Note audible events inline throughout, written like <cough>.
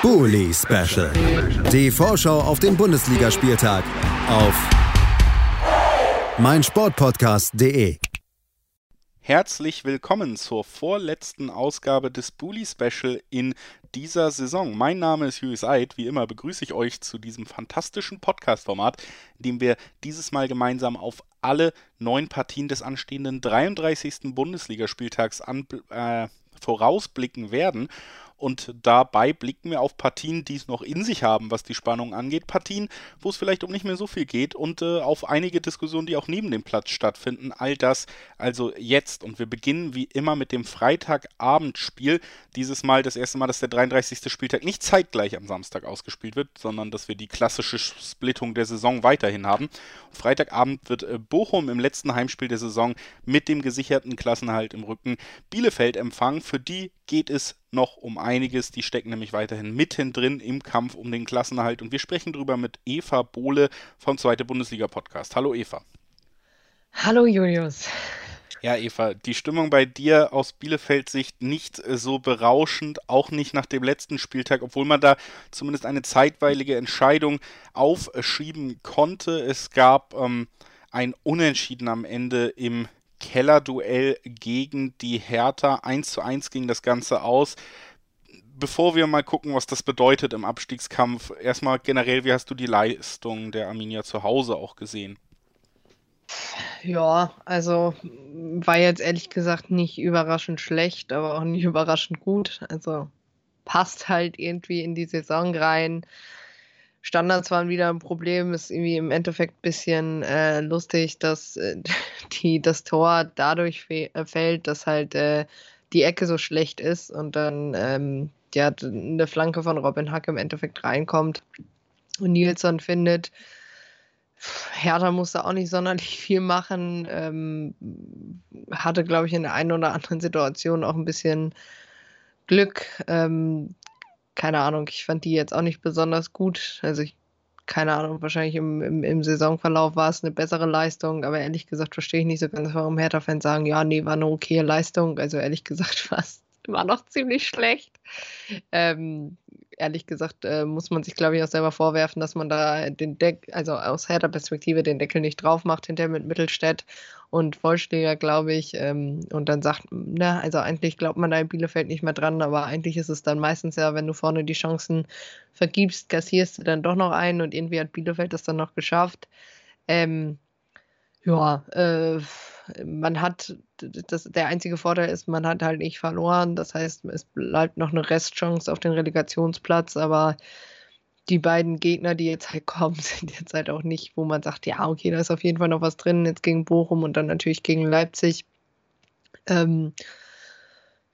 Bully Special. Die Vorschau auf den Bundesligaspieltag auf meinsportpodcast.de. Herzlich willkommen zur vorletzten Ausgabe des Bully Special in dieser Saison. Mein Name ist Julius Eid. Wie immer begrüße ich euch zu diesem fantastischen Podcast-Format, in dem wir dieses Mal gemeinsam auf alle neun Partien des anstehenden 33. Bundesligaspieltags an, äh, vorausblicken werden. Und dabei blicken wir auf Partien, die es noch in sich haben, was die Spannung angeht. Partien, wo es vielleicht um nicht mehr so viel geht und äh, auf einige Diskussionen, die auch neben dem Platz stattfinden. All das also jetzt. Und wir beginnen wie immer mit dem Freitagabendspiel. Dieses Mal das erste Mal, dass der 33. Spieltag nicht zeitgleich am Samstag ausgespielt wird, sondern dass wir die klassische Splittung der Saison weiterhin haben. Freitagabend wird äh, Bochum im letzten Heimspiel der Saison mit dem gesicherten Klassenhalt im Rücken Bielefeld empfangen. Für die geht es noch um einiges. Die stecken nämlich weiterhin mittendrin im Kampf um den Klassenerhalt. Und wir sprechen darüber mit Eva Bohle vom Zweite Bundesliga Podcast. Hallo Eva. Hallo Julius. Ja, Eva, die Stimmung bei dir aus Bielefeld-Sicht nicht so berauschend, auch nicht nach dem letzten Spieltag, obwohl man da zumindest eine zeitweilige Entscheidung aufschieben konnte. Es gab ähm, ein Unentschieden am Ende im Kellerduell gegen die Hertha. 1 zu 1 ging das Ganze aus. Bevor wir mal gucken, was das bedeutet im Abstiegskampf, erstmal generell, wie hast du die Leistung der Arminia zu Hause auch gesehen? Ja, also war jetzt ehrlich gesagt nicht überraschend schlecht, aber auch nicht <laughs> überraschend gut. Also passt halt irgendwie in die Saison rein. Standards waren wieder ein Problem. Ist irgendwie im Endeffekt ein bisschen äh, lustig, dass äh, <laughs> die, das Tor dadurch äh, fällt, dass halt äh, die Ecke so schlecht ist und dann ähm, ja, eine Flanke von Robin Hack im Endeffekt reinkommt und Nilsson findet. Hertha musste auch nicht <laughs> sonderlich viel machen. Ähm, hatte, glaube ich, in der einen oder anderen Situation auch ein bisschen Glück. Ähm, keine Ahnung, ich fand die jetzt auch nicht besonders gut. Also ich, keine Ahnung, wahrscheinlich im, im, im Saisonverlauf war es eine bessere Leistung, aber ehrlich gesagt verstehe ich nicht so ganz, warum Hertha-Fans sagen, ja, nee, war eine okaye Leistung. Also ehrlich gesagt <laughs> war noch ziemlich schlecht. Ähm, ehrlich gesagt äh, muss man sich, glaube ich, auch selber vorwerfen, dass man da den Deck, also aus härter Perspektive den Deckel nicht drauf macht, hinterher mit Mittelstädt und Vollschläger, glaube ich. Ähm, und dann sagt, na, also eigentlich glaubt man da in Bielefeld nicht mehr dran, aber eigentlich ist es dann meistens ja, wenn du vorne die Chancen vergibst, kassierst du dann doch noch einen und irgendwie hat Bielefeld das dann noch geschafft. Ähm, ja, äh, man hat, das, der einzige Vorteil ist, man hat halt nicht verloren. Das heißt, es bleibt noch eine Restchance auf den Relegationsplatz, aber die beiden Gegner, die jetzt halt kommen, <laughs> sind jetzt halt auch nicht, wo man sagt, ja, okay, da ist auf jeden Fall noch was drin, jetzt gegen Bochum und dann natürlich gegen Leipzig. Ähm,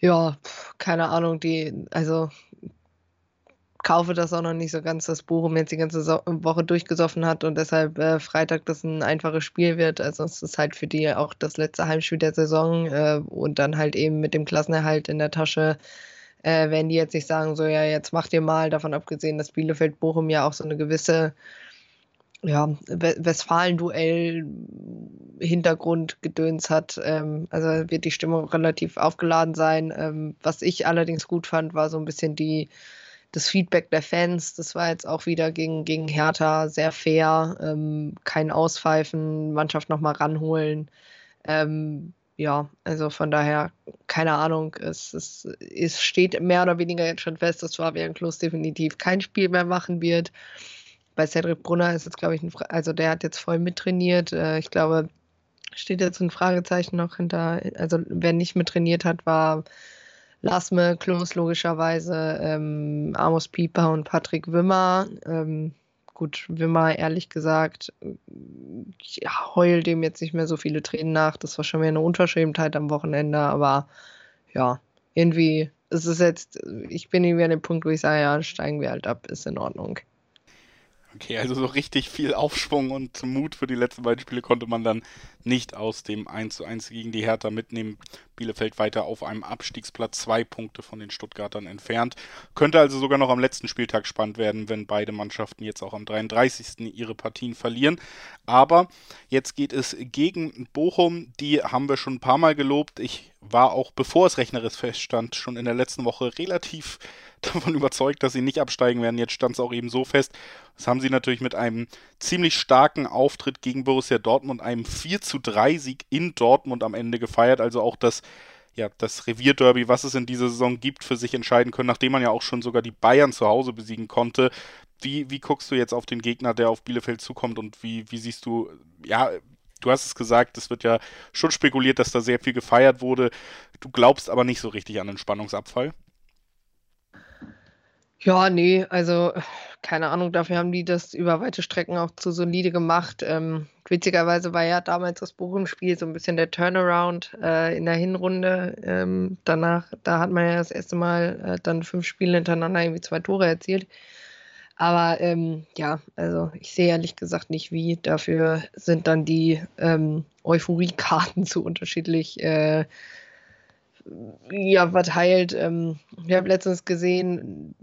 ja, keine Ahnung, die, also kaufe das auch noch nicht so ganz, dass Bochum jetzt die ganze so Woche durchgesoffen hat und deshalb äh, Freitag das ein einfaches Spiel wird. Also es ist halt für die auch das letzte Heimspiel der Saison äh, und dann halt eben mit dem Klassenerhalt in der Tasche äh, werden die jetzt nicht sagen, so ja, jetzt macht ihr mal, davon abgesehen, dass Bielefeld Bochum ja auch so eine gewisse ja, Westfalen-Duell Hintergrundgedöns hat. Ähm, also wird die Stimmung relativ aufgeladen sein. Ähm, was ich allerdings gut fand, war so ein bisschen die das Feedback der Fans, das war jetzt auch wieder gegen, gegen Hertha sehr fair. Ähm, kein Auspfeifen, Mannschaft nochmal ranholen. Ja, also von daher, keine Ahnung, es, es, es steht mehr oder weniger jetzt schon fest, dass Fabian Klos definitiv kein Spiel mehr machen wird. Bei Cedric Brunner ist jetzt, glaube ich, ein, also der hat jetzt voll mittrainiert. Äh, ich glaube, steht jetzt ein Fragezeichen noch hinter, also wer nicht mittrainiert hat, war Lasme, Klos logischerweise, ähm, Amos Pieper und Patrick Wimmer. Ähm, gut, Wimmer, ehrlich gesagt, ich heul dem jetzt nicht mehr so viele Tränen nach. Das war schon mehr eine Unverschämtheit am Wochenende, aber ja, irgendwie ist es jetzt, ich bin irgendwie an dem Punkt, wo ich sage, ja, steigen wir halt ab, ist in Ordnung. Okay, also so richtig viel Aufschwung und Mut für die letzten beiden Spiele konnte man dann nicht aus dem 1 zu 1 gegen die Hertha mitnehmen. Bielefeld weiter auf einem Abstiegsplatz, zwei Punkte von den Stuttgartern entfernt. Könnte also sogar noch am letzten Spieltag spannend werden, wenn beide Mannschaften jetzt auch am 33. ihre Partien verlieren. Aber jetzt geht es gegen Bochum. Die haben wir schon ein paar Mal gelobt. Ich war auch, bevor es rechnerisch feststand, schon in der letzten Woche relativ <laughs> davon überzeugt, dass sie nicht absteigen werden. Jetzt stand es auch eben so fest. Das haben sie natürlich mit einem ziemlich starken Auftritt gegen Borussia Dortmund, einem 4 zu 3 Sieg in Dortmund am Ende gefeiert. Also auch das, ja, das Revierderby, was es in dieser Saison gibt, für sich entscheiden können, nachdem man ja auch schon sogar die Bayern zu Hause besiegen konnte. Wie, wie guckst du jetzt auf den Gegner, der auf Bielefeld zukommt und wie, wie siehst du, ja, du hast es gesagt, es wird ja schon spekuliert, dass da sehr viel gefeiert wurde. Du glaubst aber nicht so richtig an den Spannungsabfall. Ja, nee, also <sighs> keine Ahnung, dafür haben die das über weite Strecken auch zu solide gemacht. Ähm, witzigerweise war ja damals das Bochum-Spiel so ein bisschen der Turnaround äh, in der Hinrunde. Ähm, danach, da hat man ja das erste Mal äh, dann fünf Spiele hintereinander irgendwie zwei Tore erzielt. Aber ähm, ja, also ich sehe ehrlich gesagt nicht wie. Dafür sind dann die ähm, Euphorie-Karten <laughs> zu unterschiedlich äh, ja, verteilt. Ähm, ich habe letztens gesehen,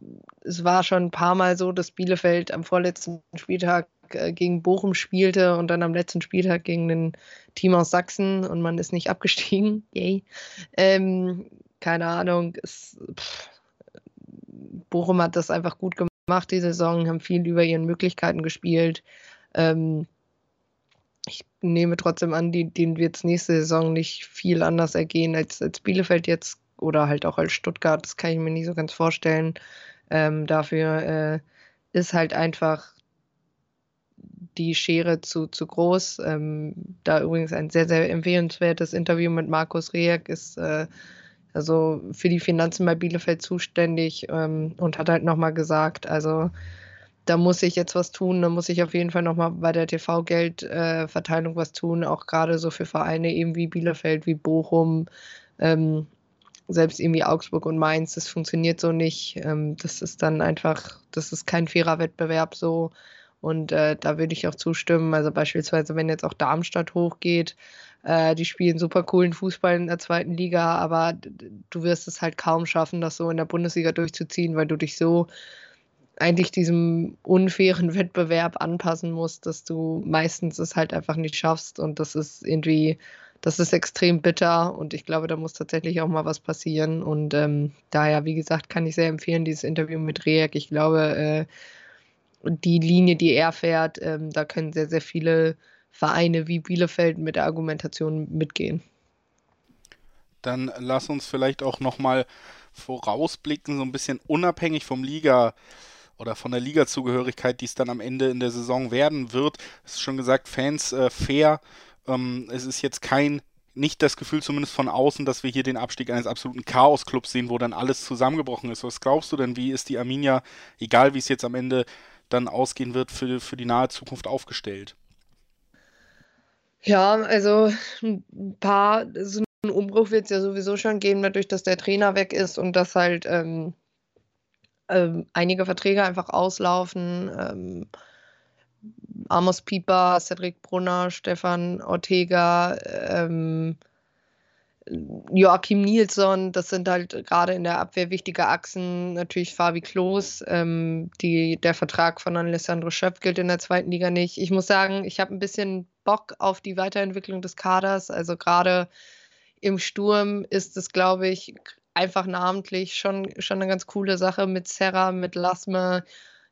es war schon ein paar Mal so, dass Bielefeld am vorletzten Spieltag äh, gegen Bochum spielte und dann am letzten Spieltag gegen ein Team aus Sachsen und man ist nicht <laughs> abgestiegen. Yay. Ähm, keine Ahnung. Es, pff, Bochum hat das einfach gut gemacht die Saison, haben viel über ihren Möglichkeiten gespielt. Ähm, nehme trotzdem an, die, denen wird es nächste Saison nicht viel anders ergehen als, als Bielefeld jetzt oder halt auch als Stuttgart. Das kann ich mir nicht so ganz vorstellen. Ähm, dafür äh, ist halt einfach die Schere zu, zu groß. Ähm, da übrigens ein sehr, sehr empfehlenswertes Interview mit Markus Rehek ist äh, also für die Finanzen bei Bielefeld zuständig ähm, und hat halt nochmal gesagt, also da muss ich jetzt was tun, da muss ich auf jeden Fall nochmal bei der TV-Geldverteilung äh, was tun, auch gerade so für Vereine eben wie Bielefeld, wie Bochum, ähm, selbst irgendwie Augsburg und Mainz, das funktioniert so nicht. Ähm, das ist dann einfach, das ist kein fairer Wettbewerb so. Und äh, da würde ich auch zustimmen. Also beispielsweise, wenn jetzt auch Darmstadt hochgeht, äh, die spielen super coolen Fußball in der zweiten Liga, aber du wirst es halt kaum schaffen, das so in der Bundesliga durchzuziehen, weil du dich so eigentlich diesem unfairen <laughs> Wettbewerb anpassen musst, dass du meistens es halt einfach nicht schaffst und das ist irgendwie, das ist extrem bitter und ich glaube, da muss tatsächlich auch mal was passieren und ähm, daher, wie gesagt, kann ich sehr empfehlen, dieses Interview mit Reak. Ich glaube, äh, die Linie, die er fährt, ähm, da können sehr, sehr viele Vereine wie Bielefeld mit der Argumentation mitgehen. Dann lass uns vielleicht auch nochmal vorausblicken, so ein bisschen unabhängig vom Liga oder von der Liga-Zugehörigkeit, die es dann am Ende in der Saison werden wird. Es ist schon gesagt, Fans äh, fair. Ähm, es ist jetzt kein, nicht das Gefühl zumindest von außen, dass wir hier den Abstieg eines absoluten Chaos-Clubs sehen, wo dann alles zusammengebrochen ist. Was glaubst du denn, wie ist die Arminia, egal wie es jetzt am Ende dann ausgehen wird, für, für die nahe Zukunft aufgestellt? Ja, also ein paar, so einen Umbruch wird es ja sowieso schon geben, dadurch, dass der Trainer weg ist und dass halt ähm, ähm, einige Verträge einfach auslaufen. Ähm, Amos Pieper, Cedric Brunner, Stefan Ortega, ähm, Joachim Nilsson, das sind halt gerade in der Abwehr wichtige Achsen. Natürlich Fabi Klos, ähm, die, der Vertrag von Alessandro Schöpf gilt in der zweiten Liga nicht. Ich muss sagen, ich habe ein bisschen Bock auf die Weiterentwicklung des Kaders. Also gerade im Sturm ist es, glaube ich, einfach namentlich schon, schon eine ganz coole Sache mit Serra, mit Lasme,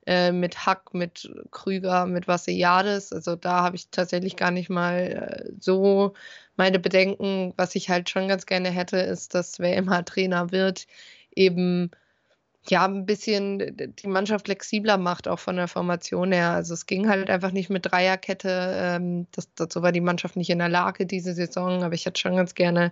äh, mit Hack, mit Krüger, mit Vassiliades. Also da habe ich tatsächlich gar nicht mal äh, so meine Bedenken. Was ich halt schon ganz gerne hätte, ist, dass wer immer Trainer wird, eben ja, ein bisschen die Mannschaft flexibler macht, auch von der Formation her. Also es ging halt einfach nicht mit Dreierkette. Ähm, das, dazu war die Mannschaft nicht in der Lage diese Saison, aber ich hätte schon ganz gerne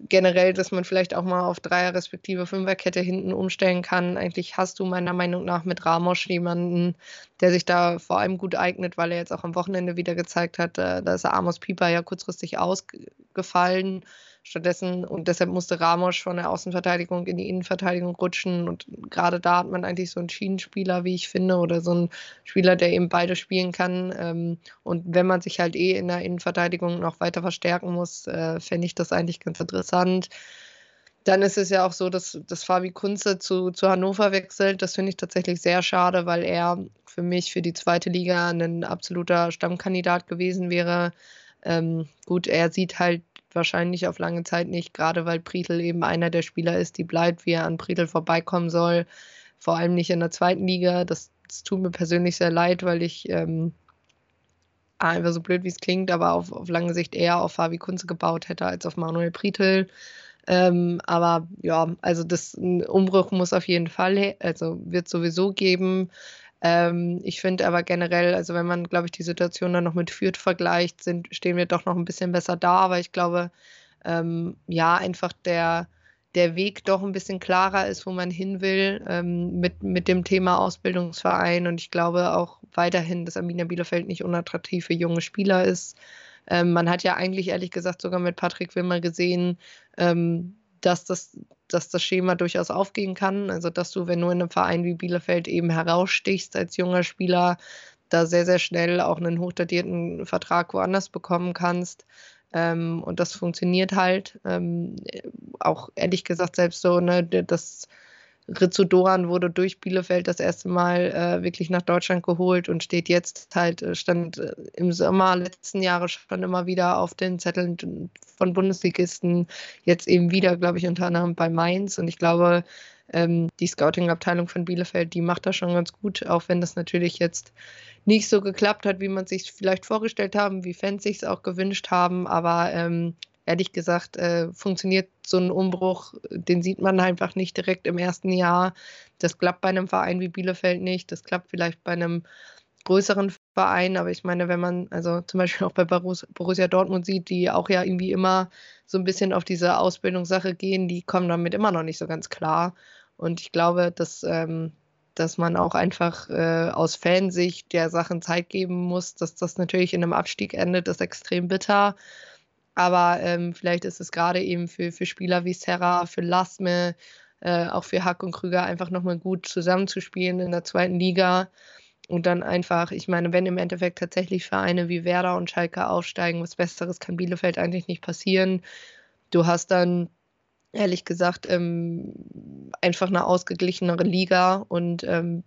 generell, dass man vielleicht auch mal auf Dreier- respektive Fünferkette hinten umstellen kann. Eigentlich hast du meiner Meinung nach mit Ramos jemanden, der sich da vor allem gut eignet, weil er jetzt auch am Wochenende wieder gezeigt hat, äh, da ist Amos Pieper ja kurzfristig ausgefallen. Stattdessen, und deshalb musste Ramos von der Außenverteidigung in die Innenverteidigung rutschen. Und gerade da hat man eigentlich so einen Schienenspieler, wie ich finde, oder so einen Spieler, der eben beide spielen kann. Ähm, und wenn man sich halt eh in der Innenverteidigung noch weiter verstärken muss, äh, fände ich das eigentlich ganz interessant. Dann ist es ja auch so, dass, dass Fabi Kunze zu, zu Hannover wechselt. Das finde ich tatsächlich sehr schade, weil er für mich für die zweite Liga ein absoluter Stammkandidat gewesen wäre. Ähm, gut, er sieht halt wahrscheinlich auf lange Zeit nicht, gerade weil Prietl eben einer der Spieler ist, die bleibt, wie er an Prietl vorbeikommen soll. Vor allem nicht in der zweiten Liga. Das, das tut mir persönlich sehr leid, weil ich ähm, einfach so blöd wie es klingt, aber auf, auf lange Sicht eher auf Fabi Kunze gebaut hätte als auf Manuel Prietl. Ähm, aber ja, also das Umbruch muss auf jeden Fall, also wird sowieso geben. Ähm, ich finde aber generell, also wenn man, glaube ich, die Situation dann noch mit Fürth vergleicht, sind, stehen wir doch noch ein bisschen besser da. Aber ich glaube, ähm, ja, einfach der, der Weg doch ein bisschen klarer ist, wo man hin will ähm, mit, mit dem Thema Ausbildungsverein. Und ich glaube auch weiterhin, dass Arminia Bielefeld nicht unattraktiv für junge Spieler ist. Ähm, man hat ja eigentlich ehrlich gesagt sogar mit Patrick Wimmer gesehen, ähm, dass, das, dass das Schema durchaus aufgehen kann. Also dass du, wenn du in einem Verein wie Bielefeld eben herausstichst als junger Spieler, da sehr, sehr schnell auch einen hochdatierten Vertrag woanders bekommen kannst. Ähm, und das funktioniert halt. Ähm, auch ehrlich gesagt, selbst so, ne, das Rizzo Doran wurde durch Bielefeld das erste Mal äh, wirklich nach Deutschland geholt und steht jetzt halt, äh, stand äh, im Sommer letzten Jahres schon immer wieder auf den Zetteln von Bundesligisten, jetzt eben wieder, glaube ich, unter anderem bei Mainz. Und ich glaube, ähm, die Scouting-Abteilung von Bielefeld, die macht das schon ganz gut, auch wenn das natürlich jetzt nicht so geklappt hat, wie man sich vielleicht vorgestellt haben, wie Fans sich es auch gewünscht haben. Aber ähm, ehrlich gesagt, äh, funktioniert so ein Umbruch, den sieht man einfach nicht direkt im ersten Jahr. Das klappt bei einem Verein wie Bielefeld nicht, das klappt vielleicht bei einem größeren Verein, aber ich meine, wenn man also zum Beispiel auch bei Borussia Dortmund sieht, die auch ja irgendwie immer so ein bisschen auf diese Ausbildungssache gehen, die kommen damit immer noch nicht so ganz klar. Und ich glaube, dass, ähm, dass man auch einfach äh, aus Fansicht der Sachen Zeit geben muss, dass das natürlich in einem Abstieg endet, ist extrem bitter. Aber ähm, vielleicht ist es gerade eben für, für Spieler wie Serra, für Lasme, äh, auch für Hack und Krüger einfach nochmal gut zusammenzuspielen in der zweiten Liga. Und dann einfach, ich meine, wenn im Endeffekt tatsächlich Vereine wie Werder und Schalke aufsteigen, was Besseres kann Bielefeld eigentlich nicht passieren. Du hast dann ehrlich gesagt ähm, einfach eine ausgeglichenere Liga und ähm,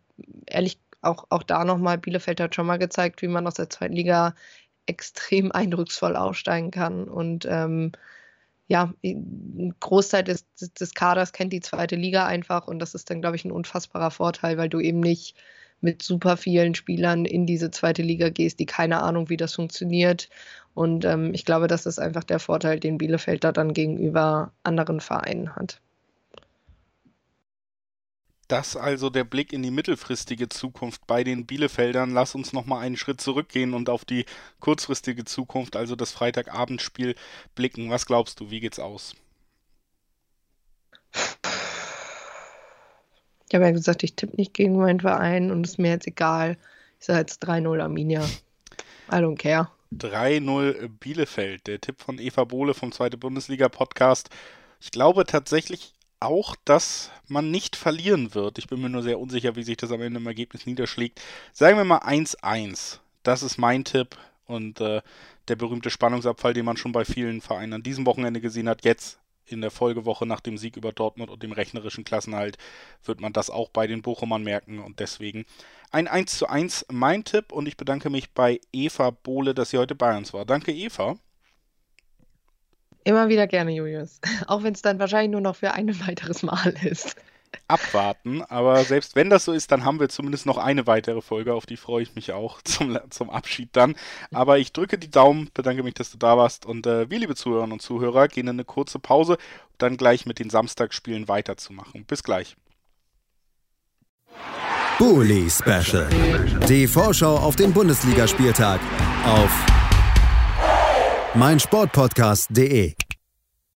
ehrlich auch, auch da nochmal, Bielefeld hat schon mal gezeigt, wie man aus der zweiten Liga extrem <laughs> eindrucksvoll aufsteigen kann. Und ähm, ja, ein Großteil des, des Kaders kennt die zweite Liga einfach und das ist dann, glaube ich, ein unfassbarer Vorteil, weil du eben nicht mit super vielen Spielern in diese zweite Liga gehst, die keine Ahnung, wie das funktioniert. Und ähm, ich glaube, das ist einfach der Vorteil, den Bielefeld da dann gegenüber anderen Vereinen hat. Das also der Blick in die mittelfristige Zukunft bei den Bielefeldern. Lass uns nochmal einen Schritt zurückgehen und auf die kurzfristige Zukunft, also das Freitagabendspiel, blicken. Was glaubst du, wie geht's aus? Ich habe ja gesagt, ich tippe nicht gegen meinen Verein und es ist mir jetzt egal. Ich sage jetzt 3-0 Arminia. I don't care. 3-0 Bielefeld, der Tipp von Eva Bohle vom Zweite Bundesliga-Podcast. Ich glaube tatsächlich auch, dass man nicht verlieren wird. Ich bin mir nur sehr unsicher, wie sich das am Ende im Ergebnis niederschlägt. Sagen wir mal 1-1. Das ist mein Tipp. Und äh, der berühmte Spannungsabfall, den man schon bei vielen Vereinen an diesem Wochenende gesehen hat, jetzt in der Folgewoche nach dem Sieg über Dortmund und dem rechnerischen Klassenhalt, wird man das auch bei den Bochumern merken. Und deswegen ein 1 zu 1 mein Tipp. Und ich bedanke mich bei Eva Bohle, dass sie heute bei uns war. Danke, Eva. Immer wieder gerne, Julius. <laughs> Auch wenn es dann wahrscheinlich nur noch für ein <laughs> weiteres Mal ist. Abwarten, aber selbst wenn das so ist, dann haben wir zumindest noch eine weitere Folge, auf die freue ich mich auch <laughs> zum, zum Abschied dann. Aber ich drücke die Daumen, bedanke mich, dass du da warst und äh, wir, liebe Zuhörerinnen und Zuhörer, gehen in eine kurze Pause, um dann gleich mit den Samstagsspielen weiterzumachen. Bis gleich. Bully Special. Die Vorschau auf den Bundesligaspieltag auf meinsportpodcast.de